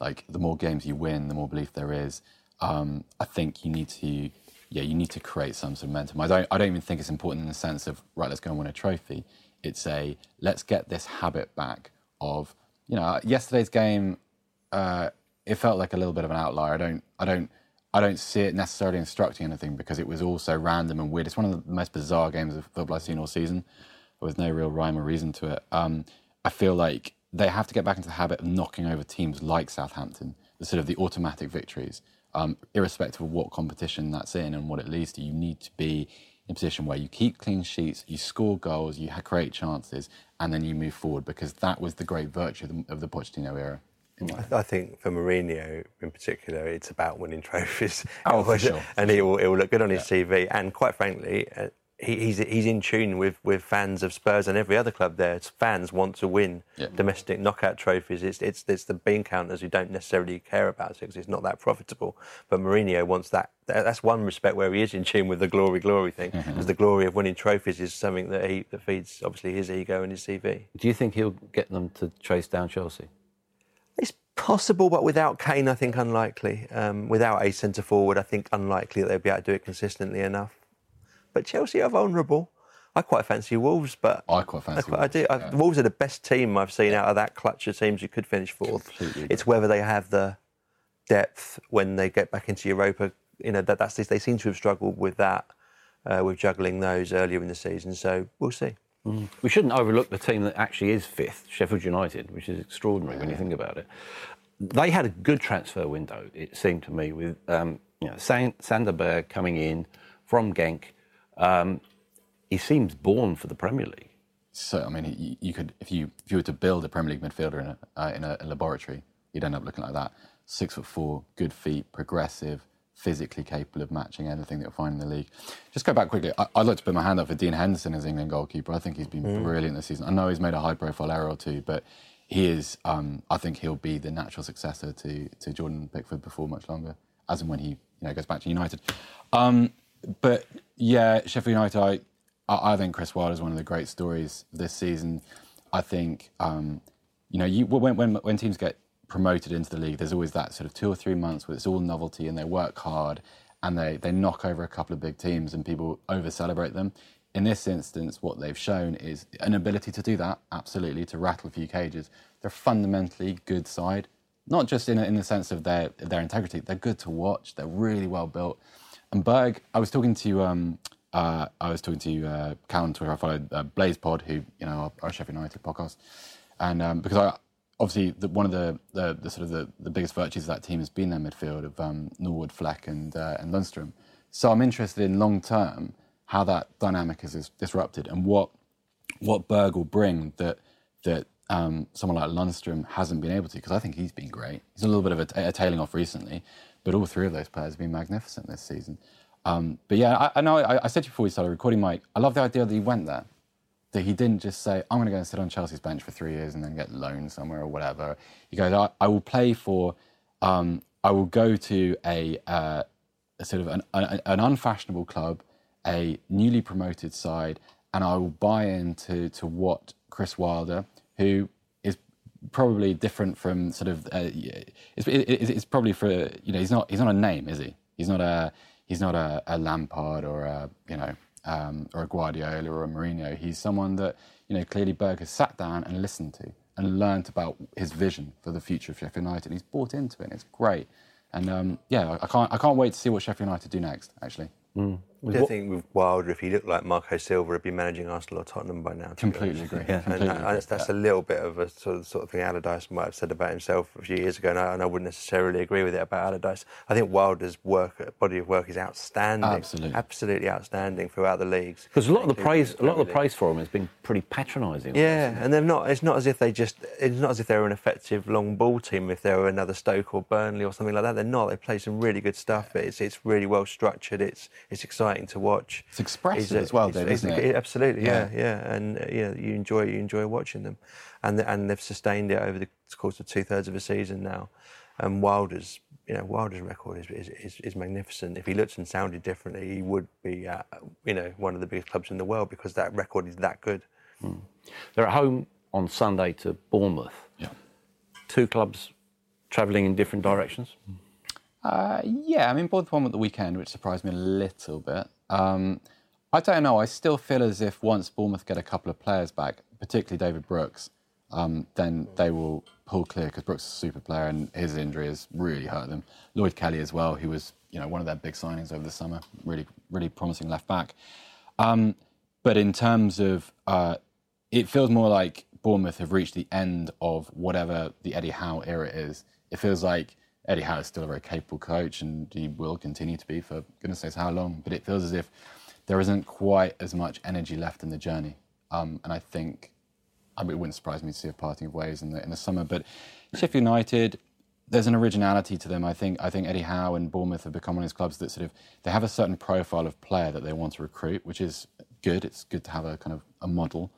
Like the more games you win, the more belief there is. Um, I think you need to, yeah, you need to create some sort of momentum. I don't, I don't even think it's important in the sense of right, let's go and win a trophy. It's a let's get this habit back of, you know, yesterday's game. Uh, it felt like a little bit of an outlier. I don't, I don't, I don't see it necessarily instructing anything because it was also random and weird. It's one of the most bizarre games of football I've seen all season, There was no real rhyme or reason to it. Um, I feel like they have to get back into the habit of knocking over teams like Southampton, the sort of the automatic victories, um, irrespective of what competition that's in and what it leads to. You need to be in a position where you keep clean sheets, you score goals, you create chances, and then you move forward because that was the great virtue of the, of the Pochettino era. I, I think for Mourinho in particular, it's about winning trophies. Oh, for [LAUGHS] sure. And it will, it will look good on his yeah. CV. And quite frankly, uh, he, he's he's in tune with, with fans of Spurs and every other club there. Fans want to win yeah. domestic knockout trophies. It's, it's it's the bean counters who don't necessarily care about it because it's not that profitable. But Mourinho wants that. That's one respect where he is in tune with the glory glory thing. Because mm-hmm. the glory of winning trophies is something that he that feeds obviously his ego and his CV. Do you think he'll get them to chase down Chelsea? It's possible, but without Kane, I think unlikely. Um, without a centre forward, I think unlikely that they'll be able to do it consistently enough. But Chelsea are vulnerable. I quite fancy Wolves, but I quite fancy. I, quite, I do. I, Wolves are the best team I've seen out of that clutch of teams who could finish fourth. Completely it's whether they have the depth when they get back into Europa. You know that that's they seem to have struggled with that, uh, with juggling those earlier in the season. So we'll see. Mm. We shouldn't overlook the team that actually is fifth, Sheffield United, which is extraordinary yeah. when you think about it. They had a good transfer window, it seemed to me, with um, you know, Sander Berge coming in from Genk um, he seems born for the Premier League. So I mean, you, you could if you if you were to build a Premier League midfielder in a uh, in a, a laboratory, you'd end up looking like that. Six foot four, good feet, progressive, physically capable of matching anything that you'll find in the league. Just go back quickly. I, would like to put my hand up for Dean Henderson as England goalkeeper. I think he's been mm. brilliant this season. I know he's made a high profile error or two, but he is. Um, I think he'll be the natural successor to to Jordan Pickford before much longer, as and when he you know goes back to United. Um, but yeah, Sheffield United. I, I think Chris Wilder is one of the great stories this season. I think um, you know you, when, when when teams get promoted into the league, there's always that sort of two or three months where it's all novelty and they work hard and they they knock over a couple of big teams and people over celebrate them. In this instance, what they've shown is an ability to do that, absolutely, to rattle a few cages. They're a fundamentally good side, not just in, in the sense of their, their integrity, they're good to watch, they're really well built. And Berge, I was talking to um, uh, I was talking to uh, Cal on Twitter. I followed uh, Blaze Pod, who you know our, Sheffield United podcast, and um, because I obviously the, one of the, the, the, sort of the, the biggest virtues of that team has been their midfield of um, Norwood, Fleck, and uh, and Lundstram. So I'm interested in long term how that dynamic is, is, disrupted and what what Berg will bring that that um, someone like Lundstram hasn't been able to because I think he's been great. He's a little bit of a, a tailing off recently, but all three of those players have been magnificent this season. Um, but yeah, I, I know I, I, said to you before we started recording, Mike, I love the idea that he went there. That he didn't just say, I'm going to go and sit on Chelsea's bench for three years and then get loaned somewhere or whatever. He goes, I, I will play for, um, I will go to a, uh, a sort of an, an, an, unfashionable club, a newly promoted side, and I will buy into to what Chris Wilder, who probably different from sort of uh, it's, it, it's probably for you know he's not he's not a name is he he's not a he's not a, a Lampard or a you know um, or a Guardiola or a Mourinho he's someone that you know clearly Berg has sat down and listened to and learnt about his vision for the future of Sheffield United he's bought into it and it's great and um, yeah I can't I can't wait to see what Sheffield United do next actually. Mm. I think with Wilder, if he looked like Marco Silva, he'd be managing Arsenal or Tottenham by now. Completely agree. Yeah. [LAUGHS] Completely and that's, that's a little bit of a sort of, sort of thing Allardyce might have said about himself a few years ago, and I, and I, wouldn't necessarily agree with it about Allardyce. I think Wilder's work, body of work, is outstanding. Absolutely, absolutely outstanding throughout the leagues. Because a lot of the praise, a lot of the praise for him has been pretty patronising. Yeah, and they're not. It's not as if they just. It's not as if they're an effective long ball team. If they were another Stoke or Burnley or something like that, they're not. They play some really good stuff. It's it's really well structured. It's it's exciting to watch. It's expressive as well, Dave, isn't it? Absolutely, yeah, yeah, yeah. and uh, yeah, you enjoy you enjoy watching them, and and they've sustained it over the course of two thirds of a season now. And Wilder's, you know, Wilder's record is, is, is, magnificent. If he looked and sounded differently, he would be, at, you know, one of the biggest clubs in the world because that record is that good. Mm. They're at home on Sunday to Bournemouth. Yeah. Two clubs travelling in different directions? Uh, yeah, I mean, Bournemouth won at the weekend, which surprised me a little bit. Um, I don't know. I still feel as if once Bournemouth get a couple of players back, particularly David Brooks, um, then they will pull clear because Brooks is a super player and his injury has really hurt them. Lloyd Kelly as well, who was you know one of their big signings over the summer, really really promising left back. Um, but in terms of, uh, it feels more like Bournemouth have reached the end of whatever the Eddie Howe era is. It feels like Eddie Howe is still a very capable coach and he will continue to be for goodness sakes how long. But it feels as if there isn't quite as much energy left in the journey. Um, and I think I mean, it wouldn't surprise me to see a parting of ways in the in the summer. But Sheffield United, there's an originality to them. I think I think Eddie Howe and Bournemouth have become one of those clubs that sort of they have a certain profile of player that they want to recruit, which is good. It's good to have a kind of a model.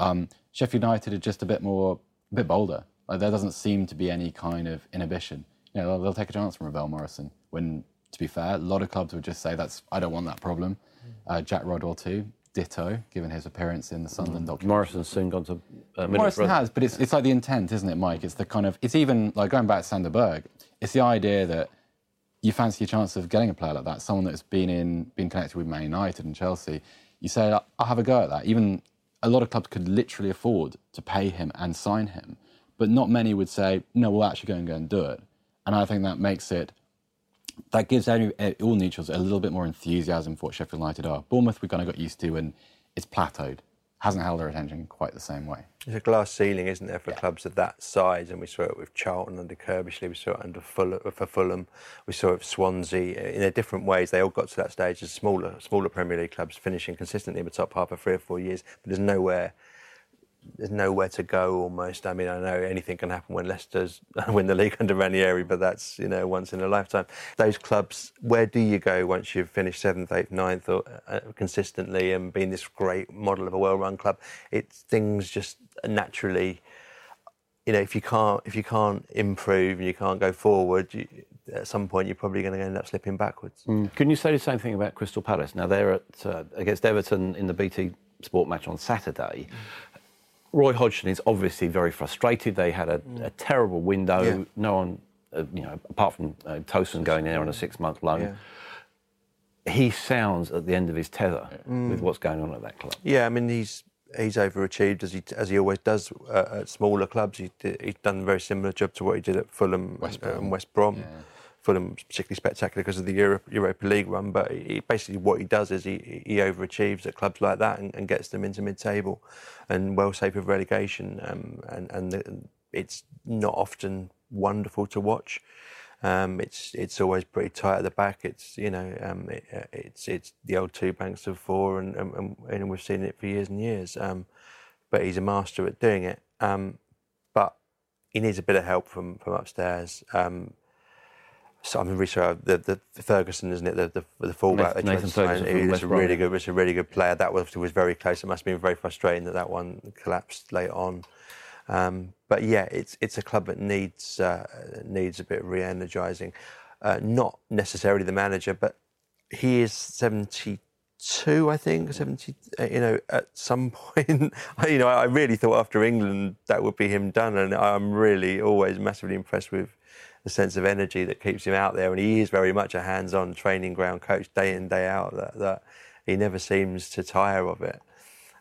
Um, Sheffield United are just a bit more, a bit bolder. Like there doesn't seem to be any kind of inhibition. You know, they'll, they'll take a chance from Ravel Morrison. When, to be fair, a lot of clubs would just say that's I don't want that problem. Uh, Jack Rodwell too, ditto, given his appearance in the Sunderland documentary. Morrison's soon gone to uh, Morrison has, but it's, it's like the intent, isn't it, Mike? It's the kind of, it's even like going back to Sander Berge, it's the idea that you fancy a chance of getting a player like that, someone that's been in, been connected with Man United and Chelsea. You say, I'll have a go at that. Even a lot of clubs could literally afford to pay him and sign him, but not many would say, no, we'll actually go and go and do it. And I think that makes it that gives any, eh, all neutrals a little bit more enthusiasm for what Sheffield United are. Bournemouth, we kind of got used to, and it's plateaued. Hasn't held their attention quite the same way. There's a glass ceiling, isn't there, for yeah. clubs of that size? And we saw it with Charlton under Curbishley, we saw it under Fulham, for Fulham, we saw it with Swansea. Eh, in their different ways, they all got to that stage as smaller, smaller Premier League clubs finishing consistently in the top half for three or four years. But there's nowhere there's nowhere to go almost. I mean, I know anything can happen when Leicester's [LAUGHS] win the league under Ranieri, but that's you know once in a lifetime. Those clubs, where do you go once you've finished seventh, eighth, ninth, or uh, consistently and been this great model of a well-run club? It's things just naturally. You know, if you can't if you can't improve and you can't go forward, you, at some point you're probably going to end up slipping backwards. Mm. Can you say the same thing about Crystal Palace? Now they're at uh, against Everton in the BT Sport match on Saturday. Roy Hodgson is obviously very frustrated. They had a, mm. a terrible window. Yeah. No one, uh, you know, apart from uh, Tosun going in there on a six-month loan. Yeah. He sounds at the end of his tether mm. with what's going on at that club. Yeah, I mean he's he's overachieved as he as he always does uh, at smaller clubs. He he's done a very similar job to what he did at Fulham West Brom. and West Brom. Yeah. Fulham particularly spectacular because of the Europe, Europa League run, but he, basically what he does is he, he overachieves at clubs like that and, and gets them into mid-table and well safe of relegation. Um, and and the, it's not often wonderful to watch. Um, it's it's always pretty tight at the back. It's you know um, it, it's it's the old two banks of four, and and, and we've seen it for years and years. Um, but he's a master at doing it. Um, but he needs a bit of help from from upstairs. Um, Simon Riso, the, the, the, Ferguson, isn't it? The, the, the fullback. Nathan, Nathan Ferguson. He's a really good, was a really good player. That was was very close. It must have been very frustrating that that one collapsed late on. Um, but yeah, it's it's a club that needs uh, needs a bit of re-energising. Uh, not necessarily the manager, but he is seventy two, I think, 70, uh, you know, at some [LAUGHS] point, you know, I really thought after England that would be him done. And I'm really always massively impressed with the sense of energy that keeps him out there. And he is very much a hands-on training ground coach, day in day out. That, that he never seems to tire of it,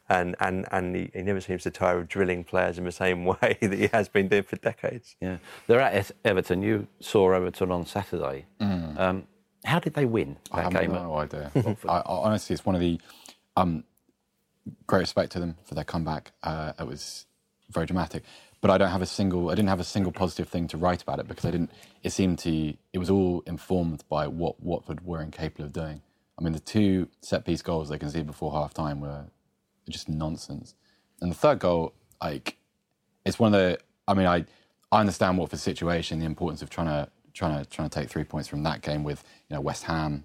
and and and he, he, never seems to tire of drilling players in the same [LAUGHS] way that he has been doing for decades. Yeah, they're at Everton. You saw Everton on Saturday. Mm. Um, how did they win that I have game? No idea. [LAUGHS] I, I, honestly, it's one of the um, great respect to them for their comeback. Uh, it was very dramatic but I don't have a single. I didn't have a single positive thing to write about it because I didn't. It seemed to. It was all informed by what Watford were incapable of doing. I mean, the two set piece goals they conceded before half time were just nonsense, and the third goal, like, it's one of the. I mean, I I understand Watford's situation, the importance of trying to trying to trying to take three points from that game with you know West Ham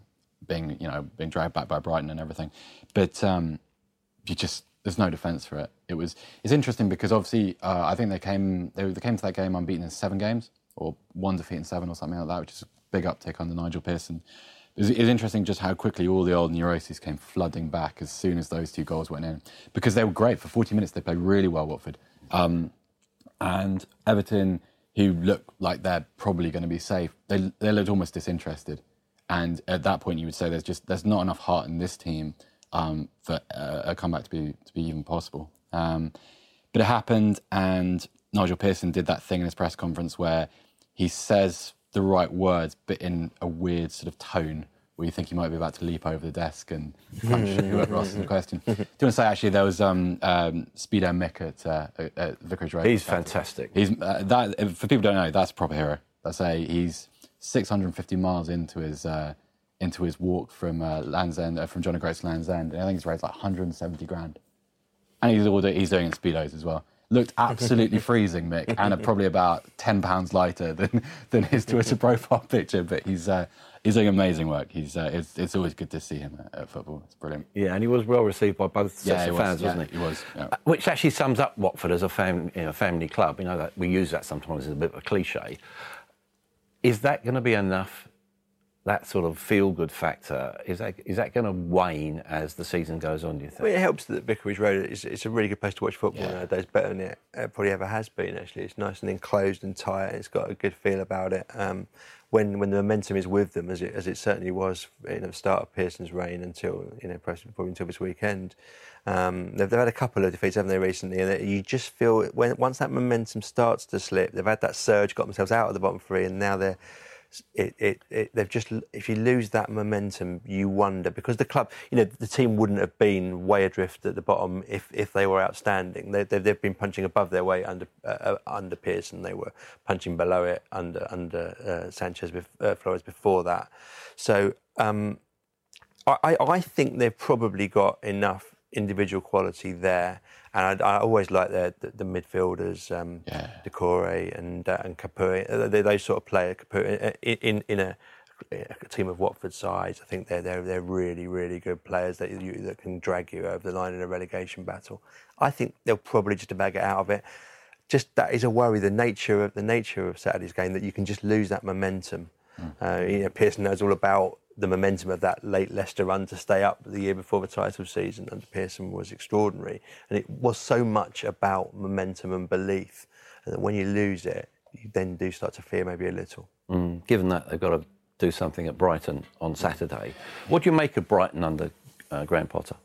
being you know being dragged back by Brighton and everything, but um, you just there's no defence for it. It was it's interesting because obviously uh, I think they came they, they, came to that game unbeaten in seven games or one defeat in seven or something like that, which is a big uptick under Nigel Pearson. It was, interesting just how quickly all the old neuroses came flooding back as soon as those two goals went in because they were great for 40 minutes. They played really well, Watford, um, and Everton who look like they're probably going to be safe, they they looked almost disinterested. And at that point, you would say there's just there's not enough heart in this team um, for uh, a comeback to be to be even possible. Um, but it happened, and Nigel Pearson did that thing in his press conference where he says the right words, but in a weird sort of tone where you think he might be about to leap over the desk and [LAUGHS] punch whoever asks the question. [LAUGHS] Do you want to say actually there was um, um, Speedo Mick at, uh, at- at Vicarage Road? He's fantastic. He's uh, that for people who don't know that's a proper hero. That's a he's 650 miles into his uh, into his walk from uh, Land's End uh, from John O'Groats to Land's End, and I think he's raised like 170 grand. And he's all do- he's doing it in speedos as well. Looked absolutely [LAUGHS] freezing, Mick, and probably about 10 pounds lighter than than his Twitter [LAUGHS] profile picture. But he's uh, he's doing amazing work. He's uh, it's, it's always good to see him at, at football. It's brilliant. Yeah, and he was well received by both sets Yeah, of was, fans, yeah, wasn't he? he was, yeah. Uh, Which actually sums up Watford as a fam- you know, family club. You know that we use that sometimes as a bit of a cliche. Is that going to be enough? That sort of feel-good factor is that is that going to wane as the season goes on? Do you think? Well, it helps that Vicarage Road is it's a really good place to watch football Yeah. nowadays, better than it uh, probably ever has been. Actually, it's nice and enclosed and tight. It's got a good feel about it. Um, when when the momentum is with them, as it as it certainly was in the start of Pearson's reign until you know probably until this weekend. Um, they've, they've had a couple of defeats, haven't they, recently? And you just feel when once that momentum starts to slip, they've had that surge, got themselves out of the bottom three, and now they're it, it, it, they've just if you lose that momentum, you wonder because the club, you know, the team wouldn't have been way adrift at the bottom if, if they were outstanding. They, they've, they've been punching above their weight under uh, uh, under Pearson. They were punching below it under under uh, Sanchez, uh, Flores before that. So um, I I think they've probably got enough individual quality there, and I, I always like their, the, the midfielders, um, Yeah. Doucouré and uh, and Capoue. Uh, They, they sort of play Capoue in, in in a, a team of Watford size. I think they're they're they're really really good players that you, that can drag you over the line in a relegation battle. I think they'll probably just about get out of it. Just that is a worry. The nature of the nature of Saturday's game that you can just lose that momentum. Uh, you know, Pearson knows all about the momentum of that late Leicester run to stay up the year before the title season under Pearson was extraordinary, and it was so much about momentum and belief. And that when you lose it, you then do start to fear maybe a little. Mm, given that they've got to do something at Brighton on Saturday, what do you make of Brighton under uh, Graham Potter?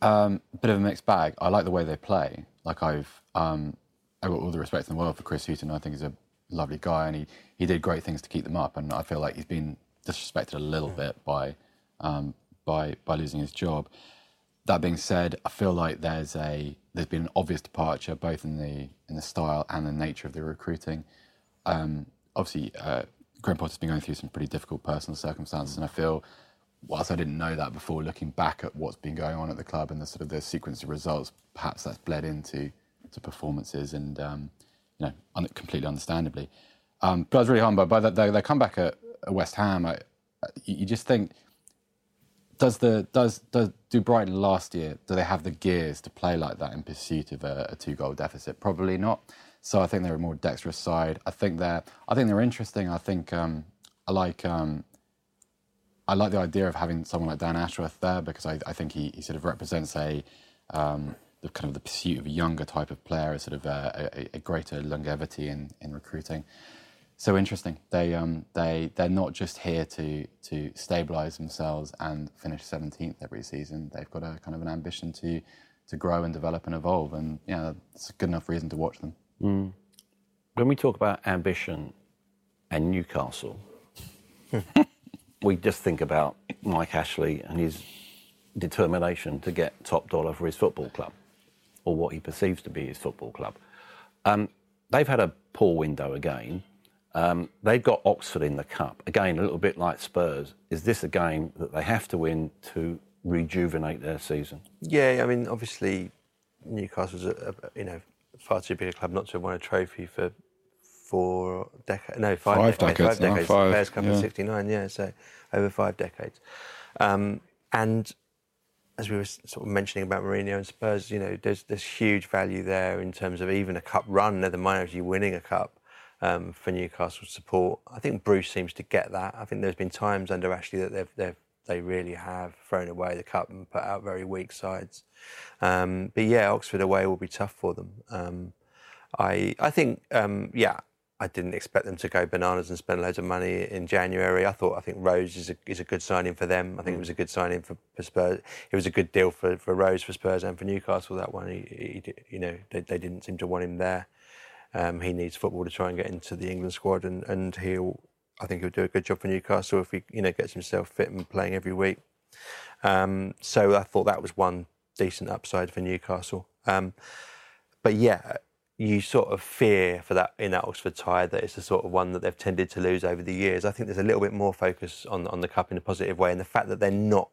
Um, bit of a mixed bag. I like the way they play. Like I've, um, I've got all the respect in the world for Chris Hughton. I think he's a lovely guy, and he, he did great things to keep them up. And I feel like he's been disrespected a little bit by, um, by by losing his job. That being said, I feel like there's a there's been an obvious departure both in the in the style and the nature of the recruiting. Um, obviously, uh, Graham Potter's been going through some pretty difficult personal circumstances, and I feel, whilst I didn't know that before, looking back at what's been going on at the club and the sort of the sequence of results, perhaps that's bled into to performances, and um, you know, un- completely understandably. Um, but I was really humbled by that. They, come back at West Ham. I, you just think does the does does do Brighton last year? Do they have the gears to play like that in pursuit of a, a two goal deficit? Probably not. So I think they're a more dexterous side. I think they're I think they're interesting. I think um, I like um, I like the idea of having someone like Dan Ashworth there because I, I think he, he sort of represents a um, the kind of the pursuit of a younger type of player, a sort of a, a, a greater longevity in, in recruiting so interesting. They um they they're not just here to to stabilize themselves and finish 17th every season. They've got a kind of an ambition to to grow and develop and evolve, and yeah, it's a good enough reason to watch them. When we talk about ambition and Newcastle, [LAUGHS] we just think about Mike Ashley and his determination to get top dollar for his football club, or what he perceives to be his football club. Um, they've had a poor window again. Um, they've got Oxford in the cup again, a little bit like Spurs. Is this a game that they have to win to rejuvenate their season? Yeah, I mean, obviously, Newcastle's a, a you know far too big a club not to have won a trophy for four decades. No, five, Five decades. decades Five now, decades. five, Fairs Cup in '69. Yeah, so over five decades. Um, and as we were sort of mentioning about Mourinho and Spurs, you know, there's there's huge value there in terms of even a cup run, never mind actually winning a cup um, for Newcastle support. I think Bruce seems to get that. I think there's been times under Ashley that they've they've they really have thrown away the cup and put out very weak sides. Um, but yeah, Oxford away will be tough for them. Um, I I think um, yeah. I didn't expect them to go bananas and spend loads of money in January. I thought I think Rose is a, is a good signing for them. I think it was a good signing for, for Spurs. It was a good deal for, for Rose for Spurs and for Newcastle. That one, he, he you know, they, they didn't seem to want him there. Um, he needs football to try and get into the England squad, and, and he'll. I think he'll do a good job for Newcastle if he, you know, gets himself fit and playing every week. Um, so I thought that was one decent upside for Newcastle. Um, but yeah, you sort of fear for that in that Oxford tie that it's the sort of one that they've tended to lose over the years. I think there's a little bit more focus on on the cup in a positive way, and the fact that they're not,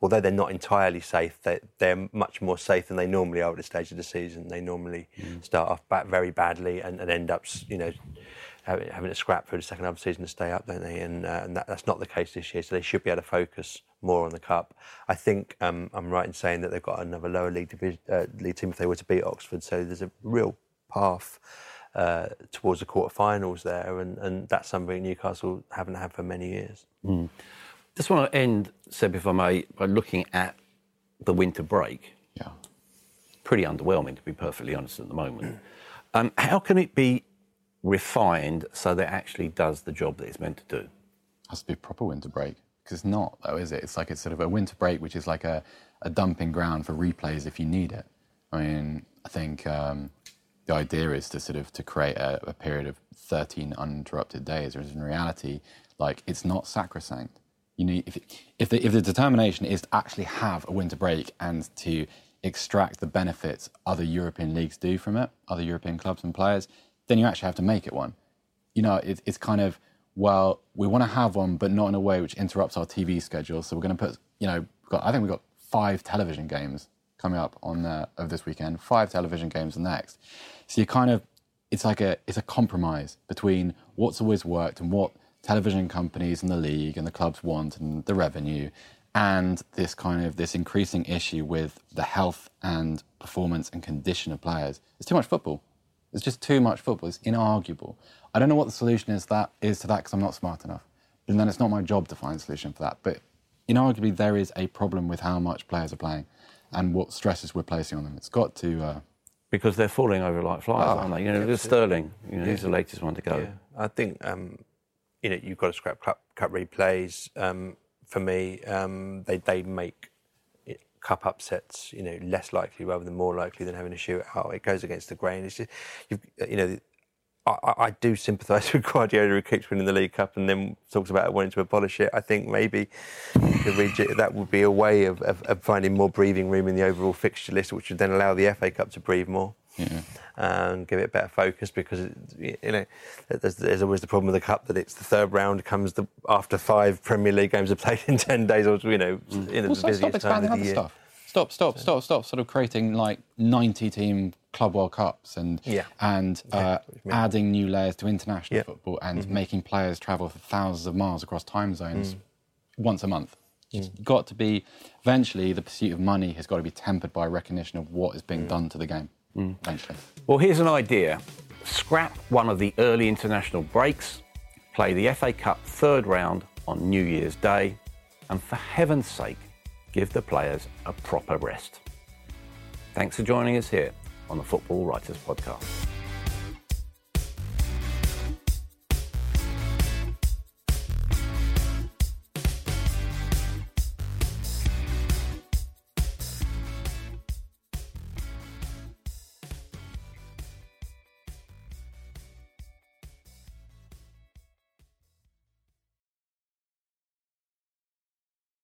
although they're not entirely safe, they, they're much more safe than they normally are at this stage of the season. They normally mm. start off back very badly and, and end up, you know having, having a scrap for the second half of the season to stay up, don't they? And, uh, and that, that's not the case this year, so they should be able to focus more on the cup. I think um, I'm right in saying that they've got another lower league division, uh, league team if they were to beat Oxford, so there's a real path. Uh, towards the quarterfinals there, and, and that's something Newcastle haven't had for many years. Mm. Just want to end, Seb, if I may, by looking at the winter break. Yeah. Pretty underwhelming, to be perfectly honest, at the moment. Um, how can it be refined so that it actually does the job that it's meant to do. It has to be a proper winter break because it's not, though, is it? It's like it's sort of a winter break, which is like a, a dumping ground for replays if you need it. I mean, I think um, the idea is to sort of to create a, a period of 13 uninterrupted days, whereas in reality, like it's not sacrosanct. You need if if the, if the determination is to actually have a winter break and to extract the benefits other European leagues do from it, other European clubs and players, then you actually have to make it one. You know, it, it's kind of, well, we want to have one, but not in a way which interrupts our TV schedule. So we're going to put, you know, got, I think we've got five television games coming up on uh, of this weekend, five television games the next. So you kind of, it's like a, it's a compromise between what's always worked and what television companies and the league and the clubs want and the revenue and this kind of this increasing issue with the health and performance and condition of players. It's too much football. It's just too much football. It's inarguable. I don't know what the solution is that is to that because I'm not smart enough. And then it's not my job to find a solution for that. But inarguably, there is a problem with how much players are playing and what stresses we're placing on them. It's got to. Uh, because they're falling over like flies, oh, aren't they? You know, there's Sterling. You know, yeah. he's the latest one to go. Yeah. I think um, you know you've got to scrap cup, replays. Um, for me, um, they they make cup upsets, you know, less likely rather than more likely than having a shootout. It goes against the grain. It's just, you know, I, I, do sympathise [LAUGHS] with Guardiola who keeps winning the League Cup and then talks about wanting to abolish it. I think maybe that would be a way of, of, of, finding more breathing room in the overall fixture list, which would then allow the FA Cup to breathe more. Yeah. And give it better focus because you know there's, there's, always the problem with the cup that it's the third round comes the, after five Premier League games are played in ten days or you know mm. in well, the busiest time of the year. Stuff. Stop, stop, stop, stop! Sort of creating like 90 team Club World Cups and yeah. and uh, yeah, adding new layers to international football and mm-hmm. making players travel for thousands of miles across time zones mm. once a month. It's mm. got to be eventually the pursuit of money has got to be tempered by recognition of what is being mm. done to the game. Mm. Well, here's an idea: scrap one of the early international breaks, play the FA Cup third round on New Year's Day, and for heaven's sake, give the players a proper rest. Thanks for joining us here on the Football Writers Podcast.